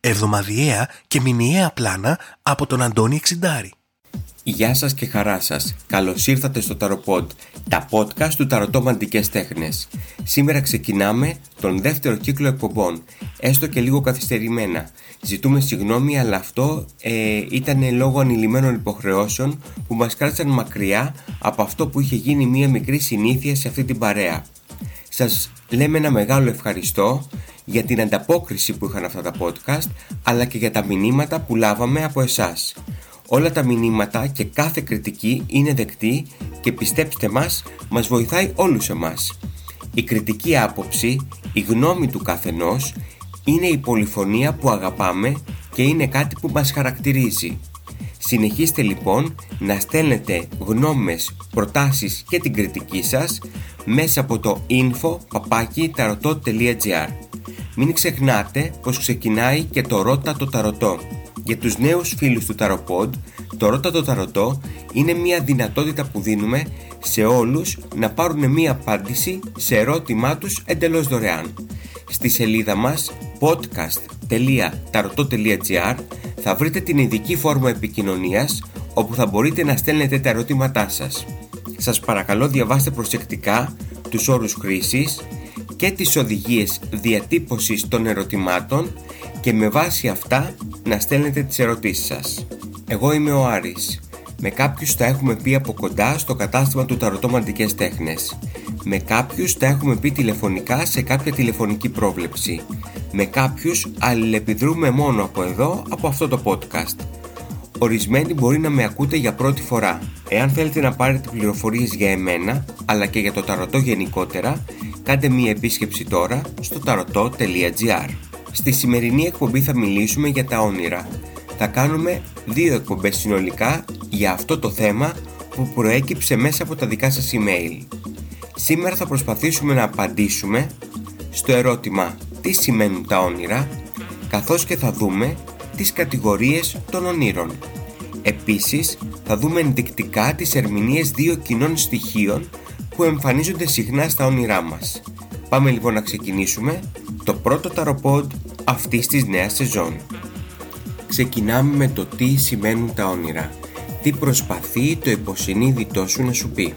Εβδομαδιαία και μηνιαία πλάνα από τον Αντώνη Εξιντάρη. Γεια σας και χαρά σας. Καλώς ήρθατε στο Ταροποντ, τα podcast του Ταρωτό Μαντικές Τέχνες. Σήμερα ξεκινάμε τον δεύτερο κύκλο εκπομπών, έστω και λίγο καθυστερημένα. Ζητούμε συγγνώμη, αλλά αυτό ε, ήταν λόγω ανηλυμένων υποχρεώσεων που μας κράτησαν μακριά από αυτό που είχε γίνει μία μικρή συνήθεια σε αυτή την παρέα. Σας λέμε ένα μεγάλο ευχαριστώ για την ανταπόκριση που είχαν αυτά τα podcast αλλά και για τα μηνύματα που λάβαμε από εσάς. Όλα τα μηνύματα και κάθε κριτική είναι δεκτή και πιστέψτε μας, μας βοηθάει όλους εμάς. Η κριτική άποψη, η γνώμη του καθενός είναι η πολυφωνία που αγαπάμε και είναι κάτι που μας χαρακτηρίζει. Συνεχίστε λοιπόν να στέλνετε γνώμες, προτάσεις και την κριτική σας μέσα από το info.tarotot.gr Μην ξεχνάτε πως ξεκινάει και το Ρώτα το Ταρωτό. Για τους νέους φίλους του Ταροπod, το Ρώτα το Ταρωτό είναι μια δυνατότητα που δίνουμε σε όλους να πάρουν μια απάντηση σε ερώτημά τους εντελώς δωρεάν. Στη σελίδα μας podcast.tarotot.gr θα βρείτε την ειδική φόρμα επικοινωνίας όπου θα μπορείτε να στέλνετε τα ερωτήματά σας. Σας παρακαλώ διαβάστε προσεκτικά τους όρους χρήσης και τις οδηγίες διατύπωσης των ερωτημάτων και με βάση αυτά να στέλνετε τις ερωτήσεις σας. Εγώ είμαι ο Άρης. Με κάποιους τα έχουμε πει από κοντά στο κατάστημα του Ταρωτό Μαντικές Τέχνες. Με κάποιους τα έχουμε πει τηλεφωνικά σε κάποια τηλεφωνική πρόβλεψη. Με κάποιους αλληλεπιδρούμε μόνο από εδώ, από αυτό το podcast. Ορισμένοι μπορεί να με ακούτε για πρώτη φορά. Εάν θέλετε να πάρετε πληροφορίες για εμένα, αλλά και για το ταρωτό γενικότερα, κάντε μία επίσκεψη τώρα στο tarotot.gr. Στη σημερινή εκπομπή θα μιλήσουμε για τα όνειρα. Θα κάνουμε δύο εκπομπές συνολικά για αυτό το θέμα που προέκυψε μέσα από τα δικά σας email. Σήμερα θα προσπαθήσουμε να απαντήσουμε στο ερώτημα τι σημαίνουν τα όνειρα, καθώς και θα δούμε τις κατηγορίες των ονείρων. Επίσης, θα δούμε ενδεικτικά τις ερμηνείες δύο κοινών στοιχείων που εμφανίζονται συχνά στα όνειρά μας. Πάμε λοιπόν να ξεκινήσουμε το πρώτο ταροπόντ αυτής της νέας σεζόν. Ξεκινάμε με το τι σημαίνουν τα όνειρα. Τι προσπαθεί το υποσυνείδητό σου να σου πει.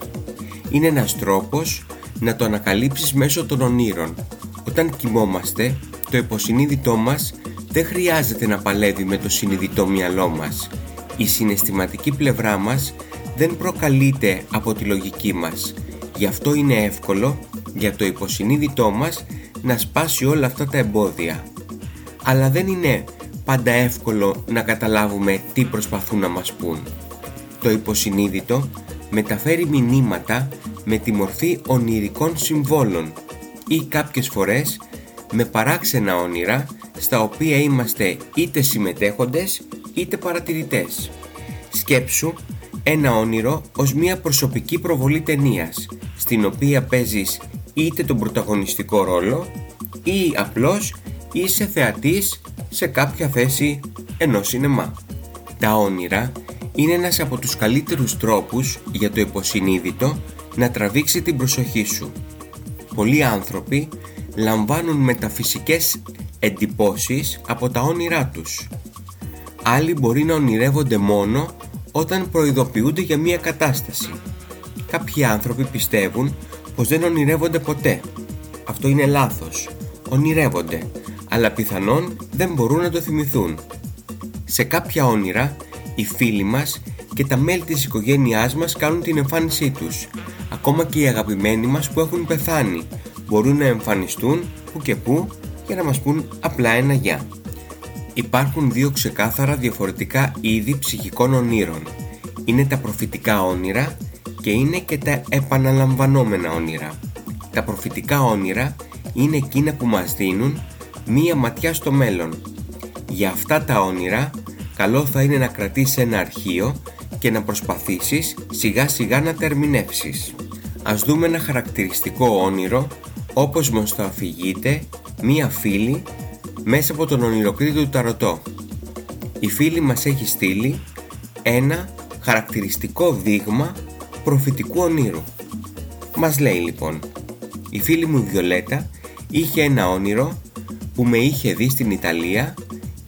Είναι ένας τρόπος να το ανακαλύψεις μέσω των ονείρων. Όταν κοιμόμαστε, το υποσυνείδητό μας δεν χρειάζεται να παλεύει με το συνειδητό μυαλό μας. Η συναισθηματική πλευρά μας δεν προκαλείται από τη λογική μας. Γι' αυτό είναι εύκολο για το υποσυνείδητό μας να σπάσει όλα αυτά τα εμπόδια. Αλλά δεν είναι πάντα εύκολο να καταλάβουμε τι προσπαθούν να μας πούν. Το υποσυνείδητο μεταφέρει μηνύματα με τη μορφή ονειρικών συμβόλων ή κάποιες φορές με παράξενα όνειρα στα οποία είμαστε είτε συμμετέχοντες είτε παρατηρητές. Σκέψου ένα όνειρο ως μια προσωπική προβολή ταινίας στην οποία παίζεις είτε τον πρωταγωνιστικό ρόλο ή απλώς είσαι θεατής σε κάποια θέση ενός σινεμά. Τα όνειρα είναι ένας από τους καλύτερους τρόπους για το υποσυνείδητο να τραβήξει την προσοχή σου. Πολλοί άνθρωποι λαμβάνουν μεταφυσικές εντυπώσεις από τα όνειρά τους. Άλλοι μπορεί να ονειρεύονται μόνο όταν προειδοποιούνται για μία κατάσταση. Κάποιοι άνθρωποι πιστεύουν πως δεν ονειρεύονται ποτέ. Αυτό είναι λάθος. Ονειρεύονται, αλλά πιθανόν δεν μπορούν να το θυμηθούν. Σε κάποια όνειρα, οι φίλοι μας και τα μέλη της οικογένειάς μας κάνουν την εμφάνισή τους. Ακόμα και οι αγαπημένοι μας που έχουν πεθάνει μπορούν να εμφανιστούν που και που για να μας πούν απλά ένα γεια. Υπάρχουν δύο ξεκάθαρα διαφορετικά είδη ψυχικών ονείρων. Είναι τα προφητικά όνειρα και είναι και τα επαναλαμβανόμενα όνειρα. Τα προφητικά όνειρα είναι εκείνα που μας δίνουν μία ματιά στο μέλλον. Για αυτά τα όνειρα, καλό θα είναι να κρατήσεις ένα αρχείο και να προσπαθήσεις σιγά σιγά να τα ερμηνεύσεις. Ας δούμε ένα χαρακτηριστικό όνειρο όπως μας το αφηγείται μία φίλη μέσα από τον ονειροκρίτη του Ταρωτό. Η φίλη μας έχει στείλει ένα χαρακτηριστικό δείγμα προφητικού ονείρου. Μας λέει λοιπόν «Η φίλη μου Βιολέτα είχε ένα όνειρο που με είχε δει στην Ιταλία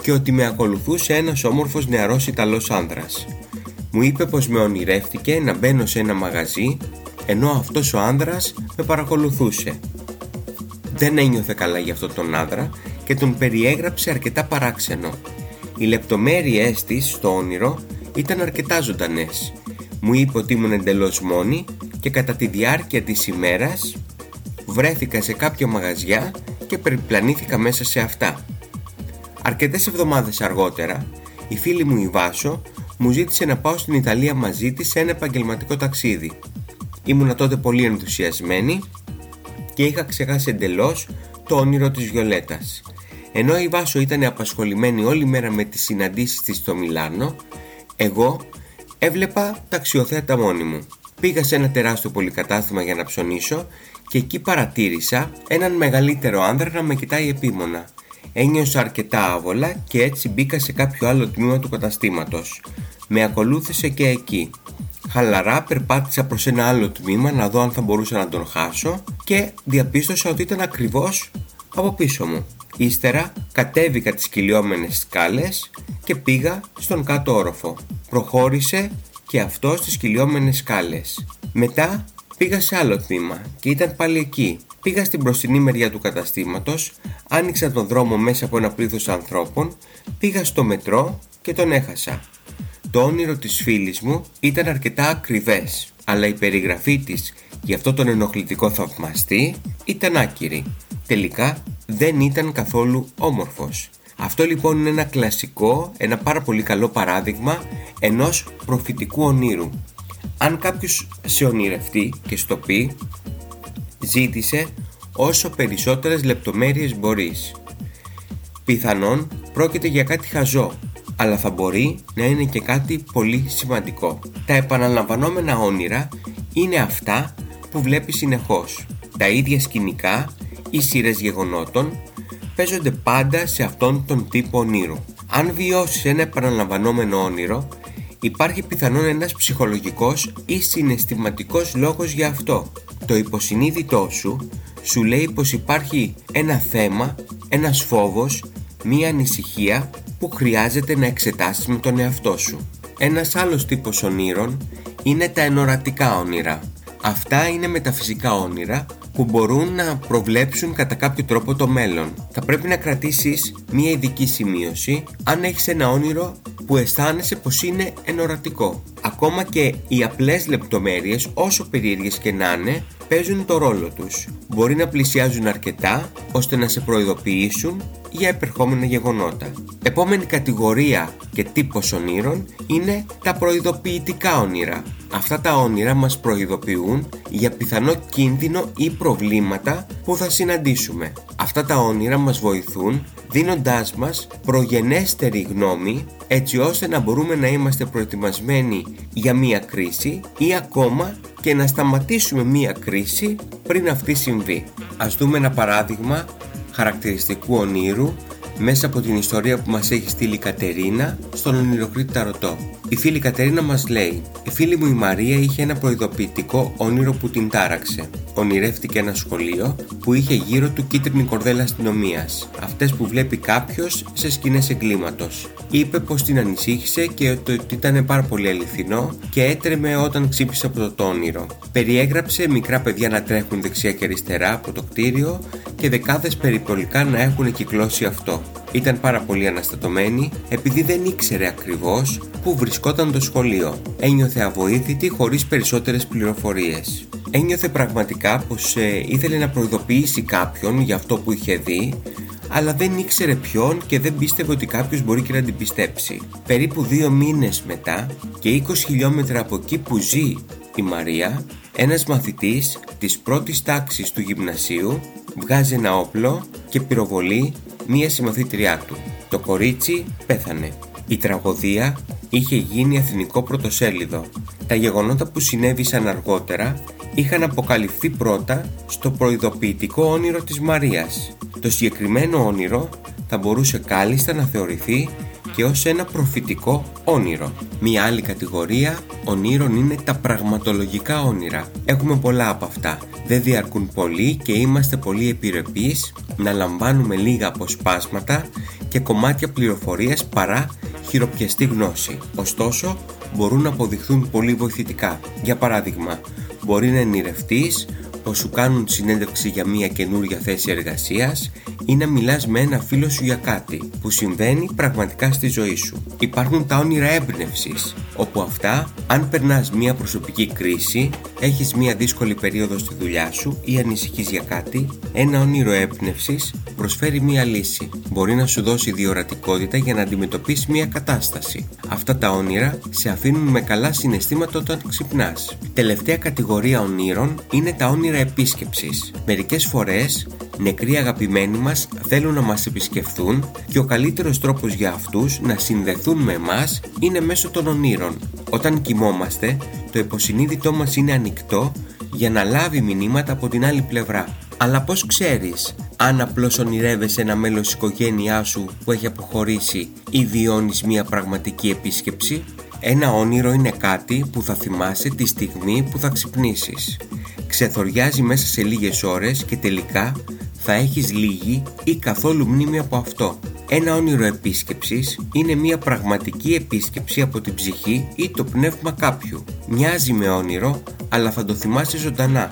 και ότι με ακολουθούσε ένας όμορφος νεαρός Ιταλός άνδρας. Μου είπε πως με ονειρεύτηκε να μπαίνω σε ένα μαγαζί ενώ αυτός ο άνδρας με παρακολουθούσε. Δεν ένιωθε καλά για αυτόν τον άνδρα και τον περιέγραψε αρκετά παράξενο. Οι λεπτομέρειές της στο όνειρο ήταν αρκετά ζωντανές. Μου είπε ότι ήμουν εντελώς μόνη και κατά τη διάρκεια της ημέρας βρέθηκα σε κάποια μαγαζιά και περιπλανήθηκα μέσα σε αυτά. Αρκετές εβδομάδες αργότερα, η φίλη μου η Βάσο μου ζήτησε να πάω στην Ιταλία μαζί της σε ένα επαγγελματικό ταξίδι. Ήμουνα τότε πολύ ενθουσιασμένη και είχα ξεχάσει εντελώς το όνειρο της Βιολέτας. Ενώ η Βάσο ήταν απασχολημένη όλη μέρα με τις συναντήσεις της στο Μιλάνο, εγώ έβλεπα ταξιοθέατα μόνη μου. Πήγα σε ένα τεράστιο πολυκατάστημα για να ψωνίσω και εκεί παρατήρησα έναν μεγαλύτερο άνδρα να με κοιτάει επίμονα. Ένιωσα αρκετά άβολα και έτσι μπήκα σε κάποιο άλλο τμήμα του καταστήματος. Με ακολούθησε και εκεί. Χαλαρά περπάτησα προς ένα άλλο τμήμα να δω αν θα μπορούσα να τον χάσω και διαπίστωσα ότι ήταν ακριβώς από πίσω μου. Ύστερα κατέβηκα τις κυλιόμενες σκάλες και πήγα στον κάτω όροφο. Προχώρησε και αυτός στις κυλιόμενες σκάλες. Μετά πήγα σε άλλο τμήμα και ήταν πάλι εκεί. Πήγα στην μπροστινή μεριά του καταστήματος, άνοιξα τον δρόμο μέσα από ένα πλήθος ανθρώπων, πήγα στο μετρό και τον έχασα. Το όνειρο της φίλης μου ήταν αρκετά ακριβές, αλλά η περιγραφή της για αυτό τον ενοχλητικό θαυμαστή ήταν άκυρη. Τελικά δεν ήταν καθόλου όμορφος. Αυτό λοιπόν είναι ένα κλασικό, ένα πάρα πολύ καλό παράδειγμα ενός προφητικού ονείρου. Αν κάποιος σε ονειρευτεί και στο πει, ζήτησε όσο περισσότερες λεπτομέρειες μπορείς. Πιθανόν πρόκειται για κάτι χαζό, αλλά θα μπορεί να είναι και κάτι πολύ σημαντικό. Τα επαναλαμβανόμενα όνειρα είναι αυτά που βλέπεις συνεχώς. Τα ίδια σκηνικά ή σειρές γεγονότων παίζονται πάντα σε αυτόν τον τύπο όνειρου. Αν βιώσεις ένα επαναλαμβανόμενο όνειρο, υπάρχει πιθανόν ένας ψυχολογικός ή συναισθηματικός λόγος για αυτό. Το υποσυνείδητό σου σου λέει πως υπάρχει ένα θέμα, ένας φόβος, μία ανησυχία που χρειάζεται να εξετάσεις με τον εαυτό σου. Ένας άλλος τύπος ονείρων είναι τα ενορατικά όνειρα. Αυτά είναι μεταφυσικά όνειρα που μπορούν να προβλέψουν κατά κάποιο τρόπο το μέλλον. Θα πρέπει να κρατήσεις μία ειδική σημείωση αν έχεις ένα όνειρο που αισθάνεσαι πως είναι ενορατικό. Ακόμα και οι απλές λεπτομέρειες όσο περίεργες και να είναι παίζουν το ρόλο τους. Μπορεί να πλησιάζουν αρκετά ώστε να σε προειδοποιήσουν για επερχόμενα γεγονότα. Επόμενη κατηγορία και τύπος ονείρων είναι τα προειδοποιητικά όνειρα. Αυτά τα όνειρα μας προειδοποιούν για πιθανό κίνδυνο ή προβλήματα που θα συναντήσουμε. Αυτά τα όνειρα μας βοηθούν δίνοντάς μας προγενέστερη γνώμη έτσι ώστε να μπορούμε να είμαστε προετοιμασμένοι για μία κρίση ή ακόμα και να σταματήσουμε μία κρίση πριν αυτή συμβεί. Ας δούμε ένα παράδειγμα χαρακτηριστικού ονείρου μέσα από την ιστορία που μας έχει στείλει η Κατερίνα στον ονειροκρίτη Ταρωτό. Η φίλη Κατερίνα μας λέει «Η φίλη μου η Μαρία είχε ένα προειδοποιητικό όνειρο που την τάραξε. Ονειρεύτηκε ένα σχολείο που είχε γύρω του κίτρινη κορδέλα αστυνομίας, αυτές που βλέπει κάποιος σε σκηνές εγκλήματος. Είπε πως την ανησύχησε και ότι ήταν πάρα πολύ αληθινό και έτρεμε όταν ξύπνησε από το όνειρο. Περιέγραψε μικρά παιδιά να τρέχουν δεξιά και αριστερά από το κτίριο και δεκάδες περιπολικά να έχουν κυκλώσει αυτό. Ήταν πάρα πολύ αναστατωμένη επειδή δεν ήξερε ακριβώς πού βρισκόταν το σχολείο. Ένιωθε αβοήθητη χωρίς περισσότερες πληροφορίες. Ένιωθε πραγματικά πως ε, ήθελε να προειδοποιήσει κάποιον για αυτό που είχε δει αλλά δεν ήξερε ποιον και δεν πίστευε ότι κάποιος μπορεί και να την πιστέψει. Περίπου δύο μήνες μετά και 20 χιλιόμετρα από εκεί που ζει η Μαρία, ένας μαθητής της πρώτης τάξης του γυμνασίου βγάζει ένα όπλο και πυροβολεί μία συμμαθήτριά του. Το κορίτσι πέθανε. Η τραγωδία είχε γίνει εθνικό πρωτοσέλιδο. Τα γεγονότα που συνέβησαν αργότερα είχαν αποκαλυφθεί πρώτα στο προειδοποιητικό όνειρο της Μαρίας. Το συγκεκριμένο όνειρο θα μπορούσε κάλλιστα να θεωρηθεί και ως ένα προφητικό όνειρο. Μία άλλη κατηγορία ονείρων είναι τα πραγματολογικά όνειρα. Έχουμε πολλά από αυτά. Δεν διαρκούν πολύ και είμαστε πολύ επιρρεπείς να λαμβάνουμε λίγα αποσπάσματα και κομμάτια πληροφορίας παρά χειροπιαστή γνώση. Ωστόσο, μπορούν να αποδειχθούν πολύ βοηθητικά. Για παράδειγμα, μπορεί να ενηρευτείς πως σου κάνουν συνέντευξη για μια καινούρια θέση εργασίας ή να μιλάς με ένα φίλο σου για κάτι που συμβαίνει πραγματικά στη ζωή σου. Υπάρχουν τα όνειρα έμπνευσης, όπου αυτά, αν περνάς μια προσωπική κρίση, έχεις μια δύσκολη περίοδο στη δουλειά σου ή ανησυχείς για κάτι, ένα όνειρο έμπνευσης προσφέρει μια λύση. Μπορεί να σου δώσει διορατικότητα για να αντιμετωπίσεις μια κατάσταση. Αυτά τα όνειρα σε αφήνουν με καλά συναισθήματα όταν ξυπνάς. Τελευταία κατηγορία ονείρων είναι τα όνειρα επίσκεψης. Μερικές φορές νεκροί αγαπημένοι μας θέλουν να μας επισκεφθούν και ο καλύτερος τρόπος για αυτούς να συνδεθούν με εμάς είναι μέσω των ονείρων. Όταν κοιμόμαστε, το υποσυνείδητό μας είναι ανοιχτό για να λάβει μηνύματα από την άλλη πλευρά. Αλλά πώς ξέρεις αν απλώς ονειρεύεσαι ένα μέλος της οικογένειάς σου που έχει αποχωρήσει ή βιώνεις μια πραγματική επίσκεψη; Ένα όνειρο είναι κάτι που θα θυμάσαι τη στιγμή που θα ξυπνήσεις. Ξεθοριάζει μέσα σε λίγες ώρες και τελικά θα έχεις λίγη ή καθόλου μνήμη από αυτό. Ένα όνειρο επίσκεψης είναι μια πραγματική επίσκεψη από την ψυχή ή το πνεύμα κάποιου. Μοιάζει με όνειρο, αλλά θα το θυμάσαι ζωντανά.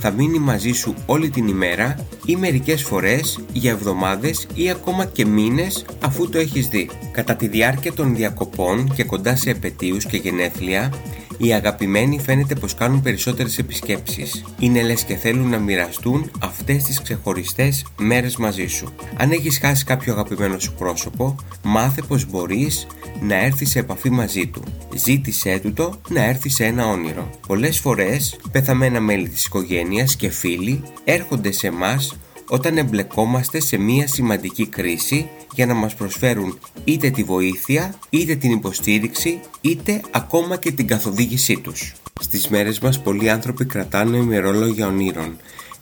Θα μείνει μαζί σου όλη την ημέρα ή μερικές φορές για εβδομάδες ή ακόμα και μήνες αφού το έχεις δει. Κατά τη διάρκεια των διακοπών και κοντά σε επαιτίους και γενέθλια, οι αγαπημένοι φαίνεται πως κάνουν περισσότερες επισκέψεις. Είναι λες και θέλουν να μοιραστούν αυτές τις ξεχωριστές μέρες μαζί σου. Αν έχεις χάσει κάποιο αγαπημένο σου πρόσωπο, μάθε πως μπορείς να έρθεις σε επαφή μαζί του. Ζήτησέ του το να έρθει σε ένα όνειρο. Πολλές φορές, πεθαμένα μέλη της οικογένειας και φίλοι έρχονται σε εμάς όταν εμπλεκόμαστε σε μία σημαντική κρίση για να μας προσφέρουν είτε τη βοήθεια, είτε την υποστήριξη, είτε ακόμα και την καθοδήγησή τους. Στις μέρες μας πολλοί άνθρωποι κρατάνε ημερολόγια ονείρων.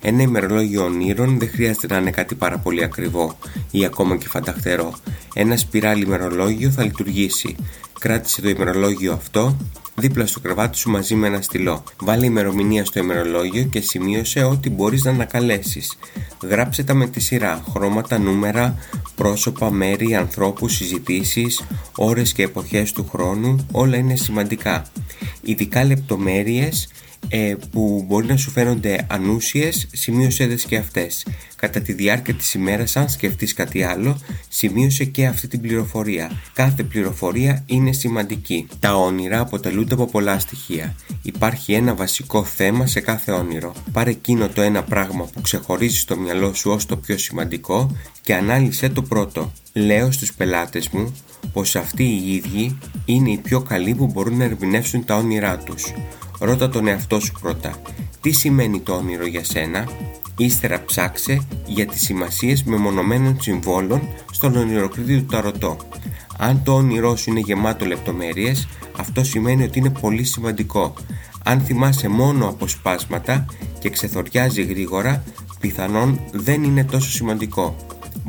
Ένα ημερολόγιο ονείρων δεν χρειάζεται να είναι κάτι πάρα πολύ ακριβό ή ακόμα και φανταχτερό. Ένα σπιράλι ημερολόγιο θα λειτουργήσει. Κράτησε το ημερολόγιο αυτό δίπλα στο κρεβάτι σου μαζί με ένα στυλό. Βάλε ημερομηνία στο ημερολόγιο και σημείωσε ό,τι μπορείς να ανακαλέσεις. Γράψε τα με τη σειρά, χρώματα, νούμερα, πρόσωπα, μέρη, ανθρώπους, συζητήσεις, ώρες και εποχές του χρόνου, όλα είναι σημαντικά. Ειδικά λεπτομέρειες ε, που μπορεί να σου φαίνονται ανούσιες, σημείωσέ δες και αυτές. Κατά τη διάρκεια της ημέρας, αν σκεφτείς κάτι άλλο, σημείωσε και αυτή την πληροφορία. Κάθε πληροφορία είναι σημαντική. Τα όνειρα αποτελούνται από πολλά στοιχεία. Υπάρχει ένα βασικό θέμα σε κάθε όνειρο. Πάρε εκείνο το ένα πράγμα που ξεχωρίζει στο μυαλό σου ως το πιο σημαντικό και ανάλυσε το πρώτο. Λέω στους πελάτες μου πως αυτοί οι ίδιοι είναι οι πιο καλοί που μπορούν να ερμηνεύσουν τα όνειρά τους. Ρώτα τον εαυτό σου πρώτα. Τι σημαίνει το όνειρο για σένα, ύστερα ψάξε για τις σημασίες μεμονωμένων συμβόλων στον ονειροκρίτη του ταρωτό. Αν το όνειρό σου είναι γεμάτο λεπτομέρειες, αυτό σημαίνει ότι είναι πολύ σημαντικό. Αν θυμάσαι μόνο αποσπάσματα και ξεθοριάζει γρήγορα, πιθανόν δεν είναι τόσο σημαντικό.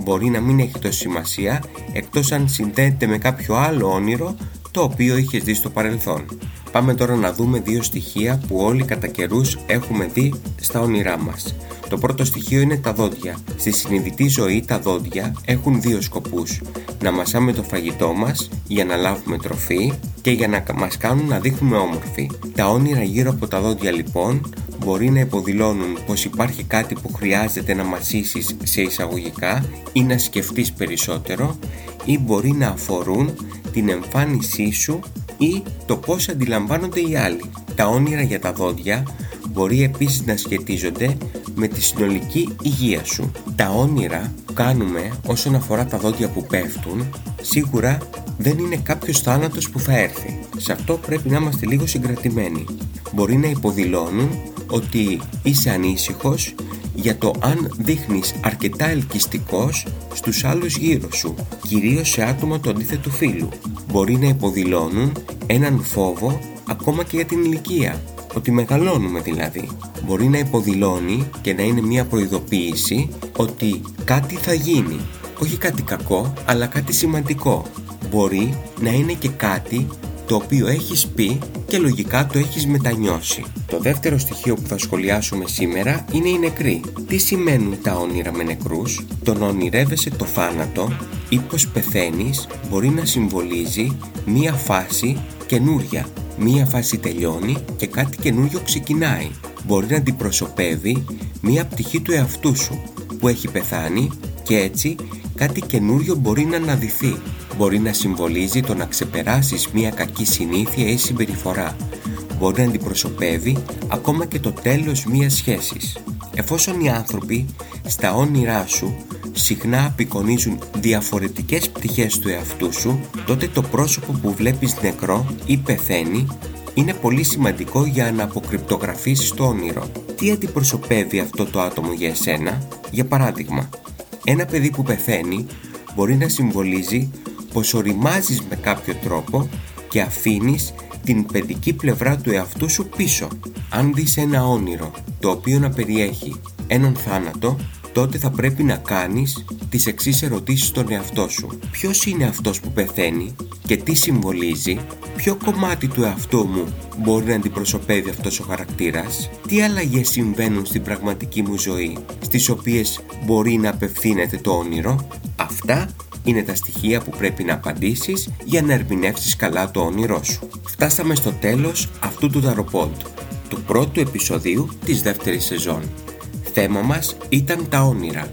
Μπορεί να μην έχει τόση σημασία, εκτός αν συνδέεται με κάποιο άλλο όνειρο το οποίο είχες δει στο παρελθόν. Πάμε τώρα να δούμε δύο στοιχεία που όλοι κατά καιρούς έχουμε δει στα όνειρά μας. Το πρώτο στοιχείο είναι τα δόντια. Στη συνειδητή ζωή τα δόντια έχουν δύο σκοπούς. Να μασάμε το φαγητό μας για να λάβουμε τροφή και για να μας κάνουν να δείχνουμε όμορφοι. Τα όνειρα γύρω από τα δόντια λοιπόν μπορεί να υποδηλώνουν πως υπάρχει κάτι που χρειάζεται να μασίσεις σε εισαγωγικά ή να σκεφτείς περισσότερο ή μπορεί να αφορούν την εμφάνισή σου ή το πώς αντιλαμβάνονται οι άλλοι. Τα όνειρα για τα δόντια μπορεί επίσης να σχετίζονται με τη συνολική υγεία σου. Τα όνειρα που κάνουμε όσον αφορά τα δόντια που πέφτουν σίγουρα δεν είναι κάποιος θάνατος που θα έρθει. Σε αυτό πρέπει να είμαστε λίγο συγκρατημένοι. Μπορεί να υποδηλώνουν ότι είσαι ανήσυχος για το αν δείχνεις αρκετά ελκυστικός στους άλλους γύρω σου, κυρίως σε άτομα του αντίθετου φύλου. Μπορεί να υποδηλώνουν έναν φόβο ακόμα και για την ηλικία, ότι μεγαλώνουμε δηλαδή. Μπορεί να υποδηλώνει και να είναι μια προειδοποίηση ότι κάτι θα γίνει. Όχι κάτι κακό, αλλά κάτι σημαντικό. Μπορεί να είναι και κάτι το οποίο έχεις πει και λογικά το έχεις μετανιώσει. Το δεύτερο στοιχείο που θα σχολιάσουμε σήμερα είναι οι νεκροί. Τι σημαίνουν τα όνειρα με νεκρούς, το να ονειρεύεσαι το θάνατο; Ή πως πεθαίνεις μπορεί να συμβολίζει μία φάση καινούρια. Μία φάση τελειώνει και κάτι καινούριο ξεκινάει. Μπορεί να αντιπροσωπεύει μία πτυχή του εαυτού σου που έχει πεθάνει και έτσι κάτι καινούριο μπορεί να αναδυθεί μπορεί να συμβολίζει το να ξεπεράσεις μια κακή συνήθεια ή συμπεριφορά. Μπορεί να αντιπροσωπεύει ακόμα και το τέλος μιας σχέσης. Εφόσον οι άνθρωποι στα όνειρά σου συχνά απεικονίζουν διαφορετικές πτυχές του εαυτού σου, τότε το πρόσωπο που βλέπεις νεκρό ή πεθαίνει είναι πολύ σημαντικό για να αποκρυπτογραφήσεις το όνειρο. Τι αντιπροσωπεύει αυτό το άτομο για εσένα; Για παράδειγμα, ένα παιδί που πεθαίνει μπορεί να συμβολίζει πως οριμάζεις με κάποιο τρόπο και αφήνεις την παιδική πλευρά του εαυτού σου πίσω. Αν δεις ένα όνειρο το οποίο να περιέχει έναν θάνατο, τότε θα πρέπει να κάνεις τις εξής ερωτήσεις στον εαυτό σου. Ποιος είναι αυτός που πεθαίνει και τι συμβολίζει, ποιο κομμάτι του εαυτού μου μπορεί να αντιπροσωπεύει αυτός ο χαρακτήρας, τι αλλαγές συμβαίνουν στην πραγματική μου ζωή, στις οποίες μπορεί να απευθύνεται το όνειρο; Αυτά είναι τα στοιχεία που πρέπει να απαντήσεις για να ερμηνεύσεις καλά το όνειρό σου. Φτάσαμε στο τέλος αυτού του Ταροπόντ, του πρώτου επεισοδίου της δεύτερης σεζόν. Θέμα μας ήταν τα όνειρα.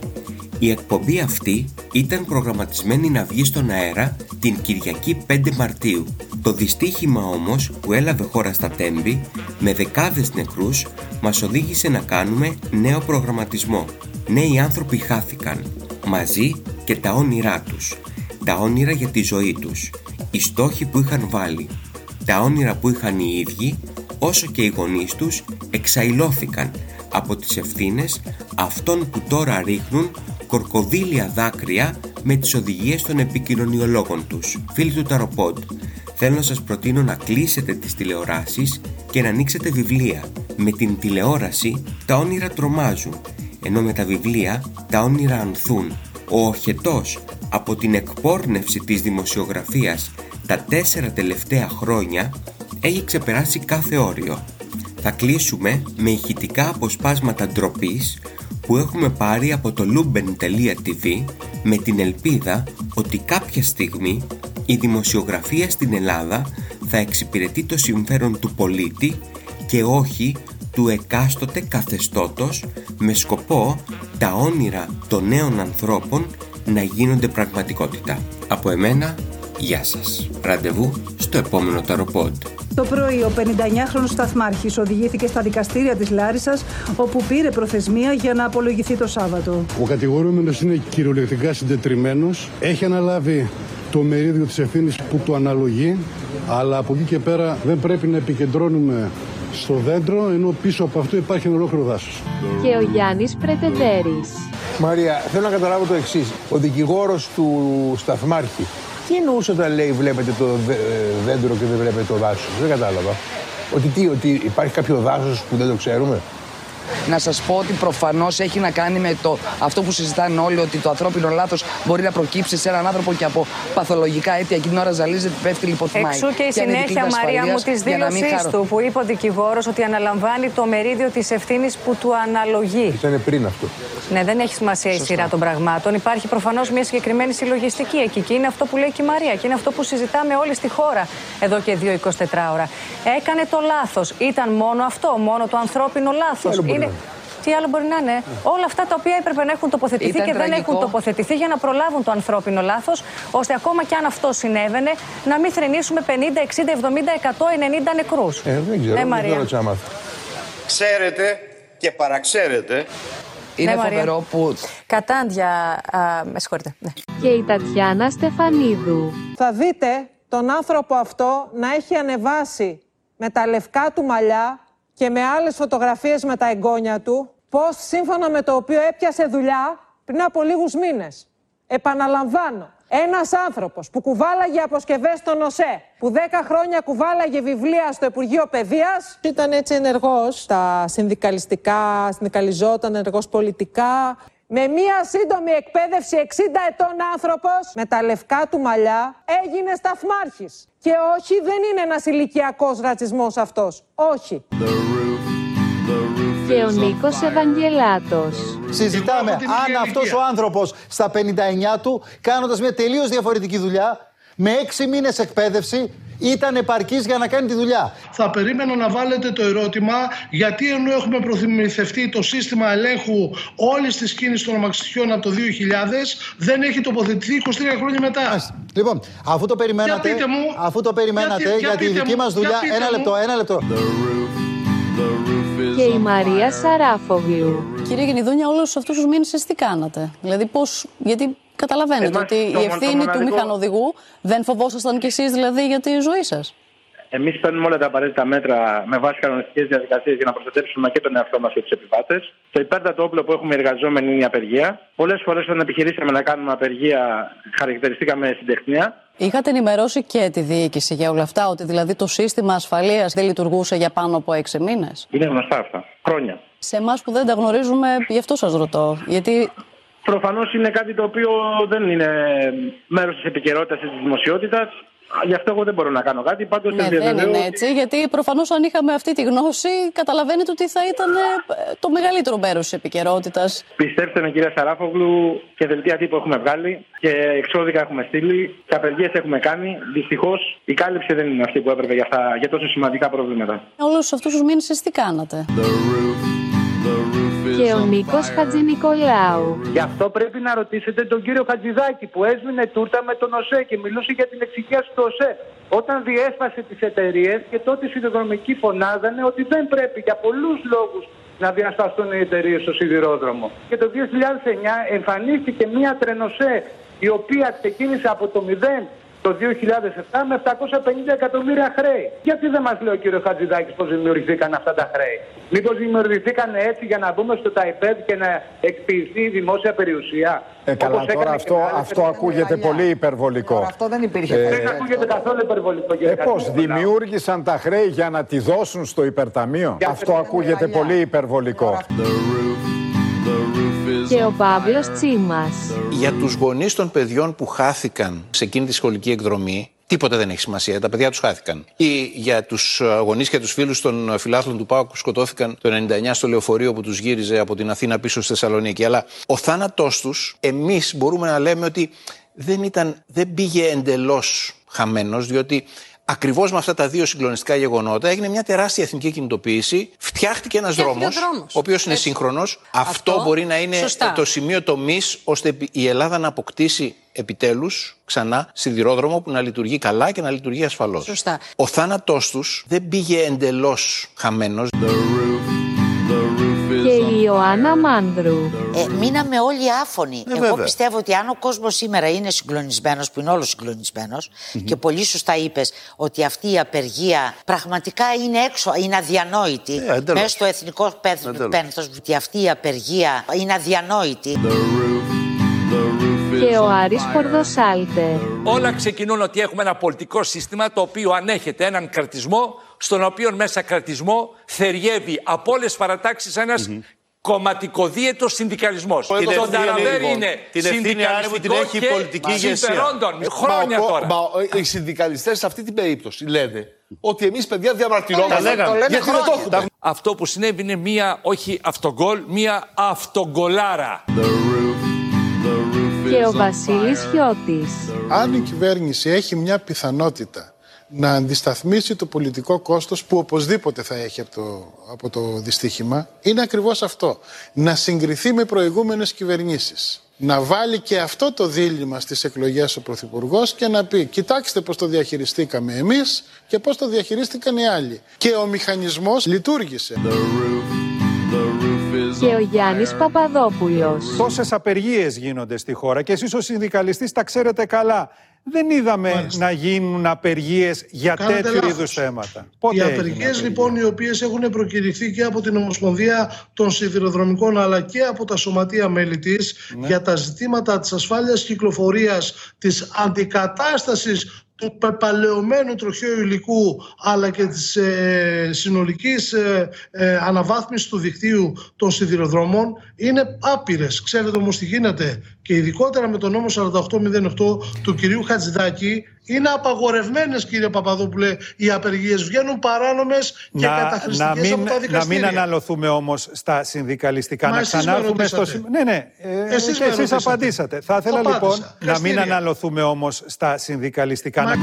Η εκπομπή αυτή ήταν προγραμματισμένη να βγει στον αέρα την Κυριακή 5 Μαρτίου. Το δυστύχημα όμως που έλαβε χώρα στα Τέμπη με δεκάδες νεκρούς μας οδήγησε να κάνουμε νέο προγραμματισμό. Νέοι άνθρωποι χάθηκαν. Μαζί και τα όνειρά τους, τα όνειρα για τη ζωή τους, οι στόχοι που είχαν βάλει, τα όνειρα που είχαν οι ίδιοι, όσο και οι γονείς τους εξαϊλώθηκαν από τις ευθύνες αυτών που τώρα ρίχνουν κορκοδίλια δάκρυα με τις οδηγίες των επικοινωνιολόγων τους. Φίλοι του Ταροπόντ, θέλω να σας προτείνω να κλείσετε τις τηλεοράσεις και να ανοίξετε βιβλία. Με την τηλεόραση τα όνειρα τρομάζουν, ενώ με τα βιβλία τα όνειρα ανθούν ο οχετός από την εκπόρνευση της δημοσιογραφίας τα τέσσερα τελευταία χρόνια έχει ξεπεράσει κάθε όριο. Θα κλείσουμε με ηχητικά αποσπάσματα ντροπής που έχουμε πάρει από το luben.tv με την ελπίδα ότι κάποια στιγμή η δημοσιογραφία στην Ελλάδα θα εξυπηρετεί το συμφέρον του πολίτη και όχι του εκάστοτε καθεστώτος με σκοπό τα όνειρα των νέων ανθρώπων να γίνονται πραγματικότητα. Από εμένα, γεια σας. Ραντεβού στο επόμενο Ταροπόντ. Το πρωί, ο 59χρονος σταθμάρχης οδηγήθηκε στα δικαστήρια της Λάρισας, όπου πήρε προθεσμία για να απολογηθεί το Σάββατο. Ο κατηγορούμενος είναι κυριολεκτικά συντετριμένος. Έχει αναλάβει το μερίδιο της ευθύνης που του αναλογεί, αλλά από εκεί και πέρα δεν πρέπει να επικεντρώνουμε στο δέντρο, ενώ πίσω από αυτό υπάρχει ένα ολόκληρο δάσος. Και ο Γιάννης Πρετεντέρης. Μαρία, θέλω να καταλάβω το εξής. Ο δικηγόρος του σταθμάρχη, τι εννοούσε όταν λέει βλέπετε το ε, δέντρο και δεν βλέπετε το δάσος. Δεν κατάλαβα. Ότι τι, ότι υπάρχει κάποιο δάσος που δεν το ξέρουμε; Να σας πω ότι προφανώς έχει να κάνει με το, αυτό που συζητάνε όλοι, ότι το ανθρώπινο λάθος μπορεί να προκύψει σε έναν άνθρωπο και από παθολογικά αίτια. Εκείνη την ώρα ζαλίζεται, πέφτει λιποθυμάει. Εξού και η συνέχεια, Μαρία μου, της δήλωσής του, που είπε ο δικηγόρος ότι αναλαμβάνει το μερίδιο της ευθύνης που του αναλογεί. Ήταν πριν αυτό. Ναι, δεν έχει σημασία η σειρά των πραγμάτων. Υπάρχει προφανώς μια συγκεκριμένη συλλογιστική εκεί. Και είναι αυτό που λέει και η Μαρία. Και είναι αυτό που συζητάμε όλοι στη χώρα εδώ και δύο 24 ώρα. Έκανε το λάθος. Ήταν μόνο αυτό, μόνο το ανθρώπινο λάθος. Είναι... Τι άλλο μπορεί να είναι. Όλα αυτά τα οποία έπρεπε να έχουν τοποθετηθεί και δεν έχουν τοποθετηθεί για να προλάβουν το ανθρώπινο λάθος, ώστε ακόμα και αν αυτό συνέβαινε, να μην θρυνήσουμε 50, 60, 70, 100, 90 νεκρούς. Ε, δεν ξέρω. Ε, Μαρία. Δεν Ξέρετε και παραξέρετε είναι ναι, φοβερό που. Κατάντια. Α, με συγχωρείτε. Ναι. Και η Τατιάνα Στεφανίδου. Θα δείτε τον άνθρωπο αυτό να έχει ανεβάσει με τα λευκά του μαλλιά και με άλλες φωτογραφίες με τα εγγόνια του Post σύμφωνα με το οποίο έπιασε δουλειά πριν από λίγους μήνες. Επαναλαμβάνω, ένας άνθρωπος που κουβάλαγε αποσκευές στον ΟΣΕ, που 10 χρόνια κουβάλαγε βιβλία στο Υπουργείο Παιδείας, ήταν έτσι ενεργός στα συνδικαλιστικά, συνδικαλιζόταν ενεργός πολιτικά, με μία σύντομη εκπαίδευση 60 ετών άνθρωπος με τα λευκά του μαλλιά έγινε σταθμάρχης. Και όχι δεν είναι ένας ηλικιακός ρατσισμός αυτός. Όχι. Και ο Νίκος Ευαγγελάτος. Συζητάμε αν αυτός ο άνθρωπος στα 59 του κάνοντας μια τελείως διαφορετική δουλειά με 6 μήνες εκπαίδευση ήταν επαρκής για να κάνει τη δουλειά. Θα περίμενα να βάλετε το ερώτημα γιατί ενώ έχουμε προθυμηθευτεί το σύστημα ελέγχου όλης της κίνηση των αμαξιτιών από το 2000 δεν έχει τοποθετηθεί 23 χρόνια μετά; Λοιπόν, αφού το περιμένατε, Για πείτε μου, αφού το περιμένατε για- για, για τη πείτε δική μου, μας για δουλειά, πείτε ένα μου. λεπτό, ένα λεπτό. Και η Μαρία Σαράφογλου. Κύριε Γενιδούνια, όλους αυτούς τους μήνες τι κάνατε; Δηλαδή, πώς. Γιατί καταλαβαίνετε Εμάς ότι το η μο- το ευθύνη του μοναδικό- μηχανοδηγού δεν φοβόσασταν κι εσείς δηλαδή για τη ζωή σας; Εμείς παίρνουμε όλα τα απαραίτητα μέτρα με βάση κανονιστικές διαδικασίες για να προστατεύσουμε και τον εαυτό μας και τους επιβάτες. Το υπέρτατο όπλο που έχουμε οι εργαζόμενοι είναι η απεργία. Πολλές φορές όταν επιχειρήσαμε να κάνουμε απεργία, χαρακτηριστήκαμε συντεχνία. Είχατε ενημερώσει και τη διοίκηση για όλα αυτά, ότι δηλαδή το σύστημα ασφαλείας δεν λειτουργούσε για πάνω από έξι μήνες; Είναι γνωστά αυτά. Χρόνια. Σε εμάς που δεν τα γνωρίζουμε, γι' αυτό σας ρωτώ. Γιατί Προφανώς είναι κάτι το οποίο δεν είναι μέρος της επικαιρότητας της δημοσιότητας. Γι' αυτό εγώ δεν μπορώ να κάνω κάτι. Πάντως ναι, δεν είναι έτσι. Γιατί προφανώς αν είχαμε αυτή τη γνώση, καταλαβαίνετε ότι θα ήταν ε, το μεγαλύτερο μέρος της επικαιρότητας. Πιστέψτε με, κυρία Σαράφογλου, και δελτία τύπου έχουμε βγάλει και εξώδικα έχουμε στείλει και απεργίες έχουμε κάνει. Δυστυχώς η κάλυψη δεν είναι αυτή που έπρεπε για, αυτά, για τόσο σημαντικά προβλήματα. Όλους αυτούς τους μήνες τι κάνατε; Και ο Νίκος Χατζηνικολάου. Γι' αυτό πρέπει να ρωτήσετε τον κύριο Χατζηδάκη που έσμηνε τούρτα με τον ΟΣΕ και μιλούσε για την εξοικίαση του ΟΣΕ. Όταν διέσπασε τις εταιρείες και τότε οι σιδηροδρομικοί φωνάζανε ότι δεν πρέπει για πολλούς λόγους να διασπαστούν οι εταιρείες στο σιδηρόδρομο. Και το 2009 εμφανίστηκε μια τρενοσέ η οποία ξεκίνησε από το 0 το 2007 με 750 εκατομμύρια χρέη. Γιατί δεν μας λέει ο κύριος Χατζηδάκης πώς δημιουργηθήκαν αυτά τα χρέη; Μήπως δημιουργηθήκαν έτσι για να μπούμε στο ΤΑΙΠΕΔ και να εκποιηθεί η δημόσια περιουσία; Ε, καλά, Όπως τώρα έκανε αυτό, και με άλλες αυτό ακούγεται πολύ υπερβολικό. Αυτό δεν υπήρχε. Ε, δεν ακούγεται καθόλου υπερβολικό. κύριε Ε, πώς, Χατζηνικολάου. δημιούργησαν τα χρέη για να τη δώσουν στο υπερταμείο; Αυτό ακούγεται πολύ υπερβολικό. Και ο Παύλος Τσίμας. Για τους γονείς των παιδιών που χάθηκαν σε εκείνη τη σχολική εκδρομή, τίποτα δεν έχει σημασία. Τα παιδιά τους χάθηκαν. Ή για τους γονείς και τους φίλους των φιλάθλων του Πάουκ που σκοτώθηκαν το 99 στο λεωφορείο που τους γύριζε από την Αθήνα πίσω στη Θεσσαλονίκη. Αλλά ο θάνατός τους, εμείς μπορούμε να λέμε ότι δεν, ήταν, δεν πήγε εντελώς χαμένος, διότι Ακριβώς με αυτά τα δύο συγκλονιστικά γεγονότα έγινε μια τεράστια εθνική κινητοποίηση. Φτιάχτηκε ένας Φτιάχτηκε δρόμο, ο δρόμος. ο οποίος είναι Έτσι. σύγχρονος. Αυτό, Αυτό, μπορεί να είναι σωστά. το σημείο τομής ώστε η Ελλάδα να αποκτήσει επιτέλους ξανά σιδηρόδρομο που να λειτουργεί καλά και να λειτουργεί ασφαλώς. Σωστά. Ο θάνατός τους δεν πήγε εντελώς χαμένος. Και η Ιωάννα Μάνδρου. Ε, μείναμε όλοι άφωνοι. Ε, Εγώ βέβαια. πιστεύω ότι αν ο κόσμος σήμερα είναι συγκλονισμένος, που είναι όλος συγκλονισμένος, και πολύ σωστά είπες ότι αυτή η απεργία πραγματικά είναι έξω, είναι αδιανόητη. Ε, εντελώς. μέσα στο εθνικό Εντελώς. πένθος, ότι αυτή η απεργία είναι αδιανόητη. Και ο Άρης Πορδοσάλτε. Όλα ξεκινούν ότι έχουμε ένα πολιτικό σύστημα το οποίο ανέχεται έναν κρατισμό, στον οποίο μέσα κρατισμό θεριεύει από όλες τις παρατάξεις ένας κομματικοδίαιτος συνδικαλισμός. Την Το ευθύνη, Νταραβέρ λοιπόν, είναι την ευθύνη άρευε την έχει η συνδικαλιστικό πολιτική και ηγεσία. συμφερόντων. Χρόνια Μα ο- τώρα. Μα ο- οι συνδικαλιστές σε αυτή την περίπτωση λένε ότι εμείς παιδιά διαμαρτυρόμαστε. Το λέγανε. Το λένε Γιατί δεν το χρόνια. έχουμε. Αυτό που συνέβη είναι μία, όχι αυτογκολ, μία αυτογκολάρα. Και ο Βασίλης Χιώτης. Αν η κυβέρνηση έχει μια πιθανότητα να αντισταθμίσει το πολιτικό κόστος που οπωσδήποτε θα έχει από το, από το δυστύχημα, είναι ακριβώς αυτό. Να συγκριθεί με προηγούμενες κυβερνήσεις. Να βάλει και αυτό το δίλημα στις εκλογές ο Πρωθυπουργός και να πει κοιτάξτε πώς το διαχειριστήκαμε εμείς και πώς το διαχειρίστηκαν οι άλλοι. Και ο μηχανισμός λειτουργήσε. Και ο Γιάννης Παπαδόπουλος. Τόσες απεργίες γίνονται στη χώρα και εσείς ως συνδικαλιστής τα ξέρετε καλά. Δεν είδαμε να γίνουν απεργίες για Κάνετε τέτοιου λάθος. είδους θέματα. οι έγινε απεργίες απεργία; λοιπόν οι οποίες έχουν προκηρυχθεί και από την Ομοσπονδία των Σιδηροδρομικών αλλά και από τα σωματεία μέλη της Ναι. για τα ζητήματα της ασφάλειας κυκλοφορίας, της αντικατάστασης του πεπαλαιωμένου τροχαίου υλικού αλλά και της ε, συνολικής ε, ε, αναβάθμισης του δικτύου των σιδηροδρόμων είναι άπειρες. Ξέρετε όμως τι γίνεται και ειδικότερα με τον νόμο 4808 του κυρίου Χατζηδάκη είναι απαγορευμένες κύριε Παπαδόπουλε οι απεργίες βγαίνουν παράνομες και να, να, καταχρηστικές από μην, τα να δικαστήρια. μην αναλωθούμε όμως στα συνδικαλιστικά. Μα να εσείς με ξανάρθουμε στο ρωτήσατε. σημείο. Ναι, ναι. Ε, Εσείς και με εσείς ρωτήσατε. απαντήσατε. Θα ήθελα Απάντησα. λοιπόν να μην Δικαστήρια. αναλωθούμε όμως στα συνδικαλιστικά. Να...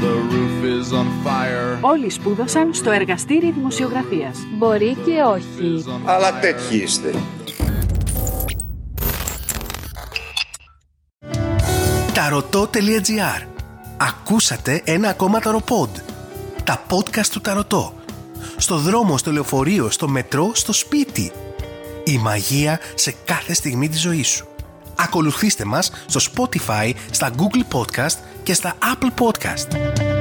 Όλοι σπούδασαν στο εργαστήρι δημοσιογραφίας. Μπορεί και όχι. Αλλά τέτοιοι είστε. Ταρωτό.gr Ακούσατε ένα ακόμα ταροπόντ. Τα podcast του Ταρωτό. Στο δρόμο, στο λεωφορείο, στο μετρό, στο σπίτι. Η μαγεία σε κάθε στιγμή της ζωής σου. Ακολουθήστε μας στο Spotify, στα Google Podcast και στα Apple Podcast.